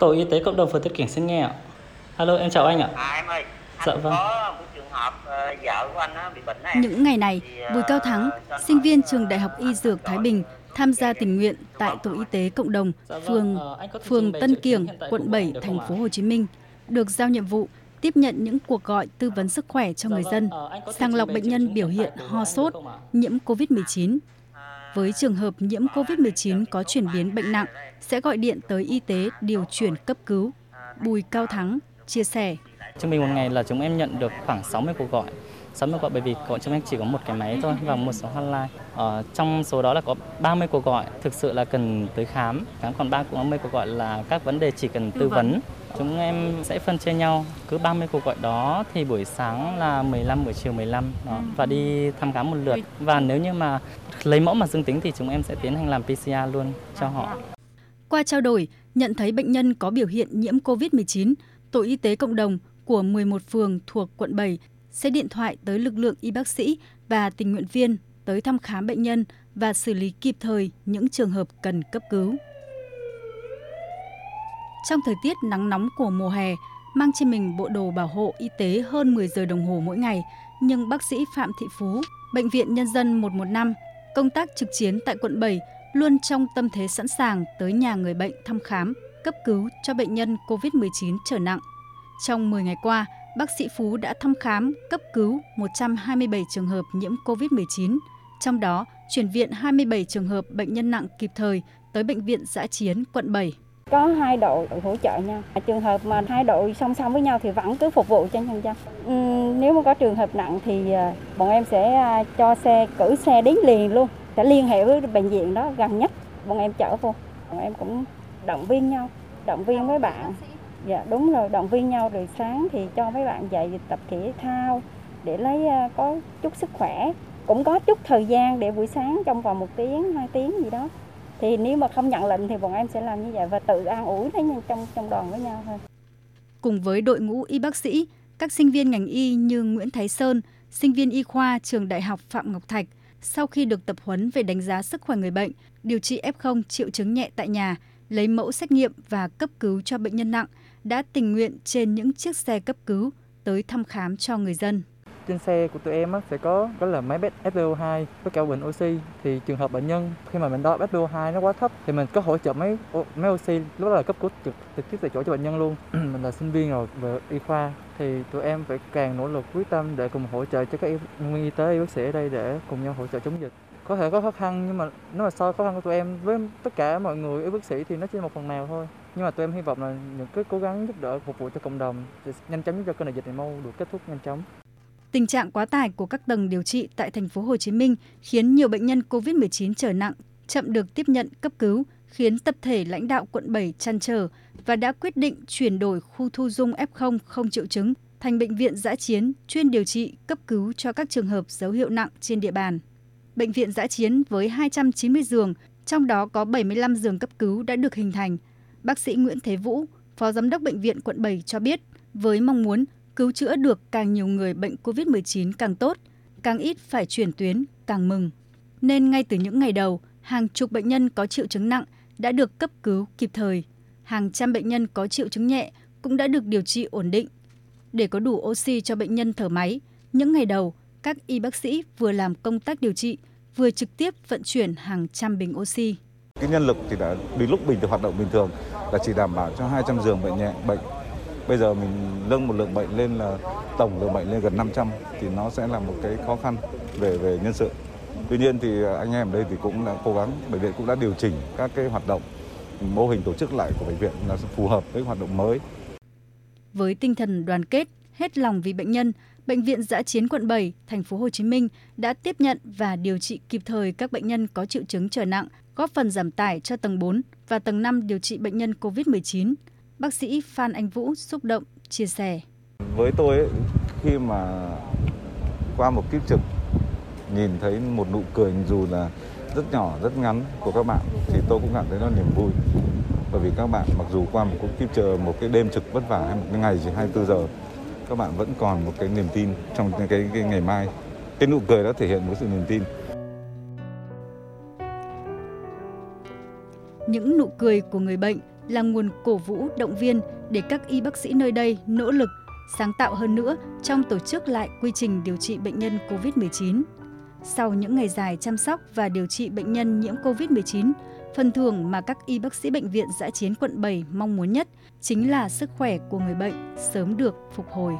Tổ y tế cộng đồng phường Tuyết Kiểng xin nghe ạ. Alo, em chào anh ạ. À em ơi, anh Dạ vâng. có một trường hợp ờ, vợ của anh á, bị bệnh á em. Những ngày này, Bùi Cao Thắng, sinh viên trường Đại học Y Dược Thái Bình, tham gia tình nguyện tại tổ y tế cộng đồng Dạ vâng, phường ờ, phường Tân Kiểng, quận của 7, anh được thành phố? Hồ Chí Minh, được giao nhiệm vụ tiếp nhận những cuộc gọi tư vấn sức khỏe cho Dạ người vâng, dân, ờ, sàng lọc bệnh nhân biểu hiện ho sốt, nhiễm COVID-19. Với trường hợp nhiễm COVID-19 có chuyển biến bệnh nặng, sẽ gọi điện tới y tế điều chuyển cấp cứu. Bùi Cao Thắng chia sẻ. Trung bình một ngày là chúng em nhận được khoảng 60 cuộc gọi. 60 cuộc gọi bởi vì bọn chúng em chỉ có một cái máy thôi và một số hotline. Ở trong số đó là có 30 cuộc gọi thực sự là cần tới khám, còn 30 cuộc gọi là các vấn đề chỉ cần tư vấn. Chúng em sẽ phân chia nhau, cứ 30 cuộc gọi đó thì buổi sáng là 15, buổi chiều 15 đó, và đi thăm khám một lượt. Và nếu như mà lấy mẫu mà dương tính thì chúng em sẽ tiến hành làm PCR luôn cho họ. Qua trao đổi, nhận thấy bệnh nhân có biểu hiện nhiễm COVID-19, tổ y tế cộng đồng của 11 phường thuộc quận 7 sẽ điện thoại tới lực lượng y bác sĩ và tình nguyện viên tới thăm khám bệnh nhân và xử lý kịp thời những trường hợp cần cấp cứu. Trong thời tiết nắng nóng của mùa hè, mang trên mình bộ đồ bảo hộ y tế hơn 10 giờ đồng hồ mỗi ngày, nhưng bác sĩ Phạm Thị Phú, Bệnh viện Nhân dân 115, công tác trực chiến tại quận 7 luôn trong tâm thế sẵn sàng tới nhà người bệnh thăm khám, cấp cứu cho bệnh nhân COVID-19 trở nặng. Trong 10 ngày qua, bác sĩ Phú đã thăm khám, cấp cứu 127 trường hợp nhiễm COVID-19, trong đó chuyển viện 27 trường hợp bệnh nhân nặng kịp thời tới Bệnh viện Giã Chiến quận 7. có hai đội hỗ trợ nhau trường hợp mà hai đội song song với nhau thì vẫn cứ phục vụ cho nhân dân. Ừm, nếu mà có trường hợp nặng thì à, bọn em sẽ à, cho xe cử xe đến liền luôn. Sẽ liên hệ với bệnh viện đó gần nhất. Bọn em chở vô. Bọn em cũng động viên nhau động viên với bạn dạ đúng rồi động viên nhau rồi sáng thì cho mấy bạn dậy tập thể thao để lấy à, có chút sức khỏe. Cũng có chút thời gian để buổi sáng trong vòng một tiếng hai tiếng gì đó. Thì nếu mà không nhận lệnh thì bọn em sẽ làm như vậy và tự an ủi lấy nhau trong trong đoàn với nhau thôi. Cùng với đội ngũ y bác sĩ, các sinh viên ngành y như Nguyễn Thái Sơn, sinh viên y khoa trường Đại học Phạm Ngọc Thạch, sau khi được tập huấn về đánh giá sức khỏe người bệnh, điều trị F0 triệu chứng nhẹ tại nhà, lấy mẫu xét nghiệm và cấp cứu cho bệnh nhân nặng, đã tình nguyện trên những chiếc xe cấp cứu tới thăm khám cho người dân. trên xe của tụi em sẽ có có là máy FPO2 với cả bình oxy. Thì trường hợp bệnh nhân khi mà mình đo FPO2 nó quá thấp thì mình có hỗ trợ máy máy oxy lúc đó là cấp cứu trực trực tiếp tại chỗ cho bệnh nhân luôn. Mình là sinh viên rồi về y khoa. Thì tụi em phải càng nỗ lực quyết tâm để cùng hỗ trợ cho các y, nhân viên y tế y bác sĩ ở đây để cùng nhau hỗ trợ chống dịch có thể có khó khăn nhưng mà nếu mà so khó khăn của tụi em với tất cả mọi người y bác sĩ thì nó chỉ một phần nào thôi nhưng mà tụi em hy vọng là những cái cố gắng giúp đỡ phục vụ cho cộng đồng sẽ nhanh chóng giúp cho cơn đại dịch này mau được kết thúc nhanh chóng Tình trạng quá tải của các tầng điều trị tại thành phố Hồ Chí Minh khiến nhiều bệnh nhân COVID-19 trở nặng, chậm được tiếp nhận cấp cứu, khiến tập thể lãnh đạo quận 7 chăn trở và đã quyết định chuyển đổi khu thu dung F0 không triệu chứng thành bệnh viện giã chiến chuyên điều trị cấp cứu cho các trường hợp dấu hiệu nặng trên địa bàn. Bệnh viện giã chiến với 290 giường, trong đó có 75 giường cấp cứu đã được hình thành. Bác sĩ Nguyễn Thế Vũ, Phó Giám đốc Bệnh viện quận 7 cho biết, với mong muốn cứu chữa được càng nhiều người bệnh COVID-19 càng tốt, càng ít phải chuyển tuyến càng mừng. Nên ngay từ những ngày đầu, hàng chục bệnh nhân có triệu chứng nặng đã được cấp cứu kịp thời. Hàng trăm bệnh nhân có triệu chứng nhẹ cũng đã được điều trị ổn định. Để có đủ oxy cho bệnh nhân thở máy, những ngày đầu, các y bác sĩ vừa làm công tác điều trị, vừa trực tiếp vận chuyển hàng trăm bình oxy. Cái nhân lực thì đã đến lúc bình thường hoạt động bình thường là chỉ đảm bảo cho 200 giường bệnh nhẹ bệnh. Bây giờ mình nâng một lượng bệnh lên là tổng lượng bệnh lên gần 500 thì nó sẽ là một cái khó khăn về về nhân sự. Tuy nhiên thì anh em ở đây thì cũng đã cố gắng, bệnh viện cũng đã điều chỉnh các cái hoạt động mô hình tổ chức lại của bệnh viện là phù hợp với hoạt động mới. Với tinh thần đoàn kết, hết lòng vì bệnh nhân, Bệnh viện Giã chiến quận 7, thành phố Hồ Chí Minh đã tiếp nhận và điều trị kịp thời các bệnh nhân có triệu chứng trở nặng, góp phần giảm tải cho tầng 4 và tầng 5 điều trị bệnh nhân COVID-19. Bác sĩ Phan Anh Vũ xúc động chia sẻ. Với tôi ấy, khi mà qua một kiếp trực nhìn thấy một nụ cười dù là rất nhỏ, rất ngắn của các bạn thì tôi cũng cảm thấy nó niềm vui. Bởi vì các bạn mặc dù qua một cuộc kiếp chờ một cái đêm trực vất vả hay một cái ngày chỉ 24 giờ các bạn vẫn còn một cái niềm tin trong cái, cái, ngày mai. Cái nụ cười đó thể hiện một sự niềm tin. Những nụ cười của người bệnh là nguồn cổ vũ động viên để các y bác sĩ nơi đây nỗ lực, sáng tạo hơn nữa trong tổ chức lại quy trình điều trị bệnh nhân COVID-19. Sau những ngày dài chăm sóc và điều trị bệnh nhân nhiễm COVID-19, phần thưởng mà các y bác sĩ bệnh viện giã chiến quận 7 mong muốn nhất chính là sức khỏe của người bệnh sớm được phục hồi.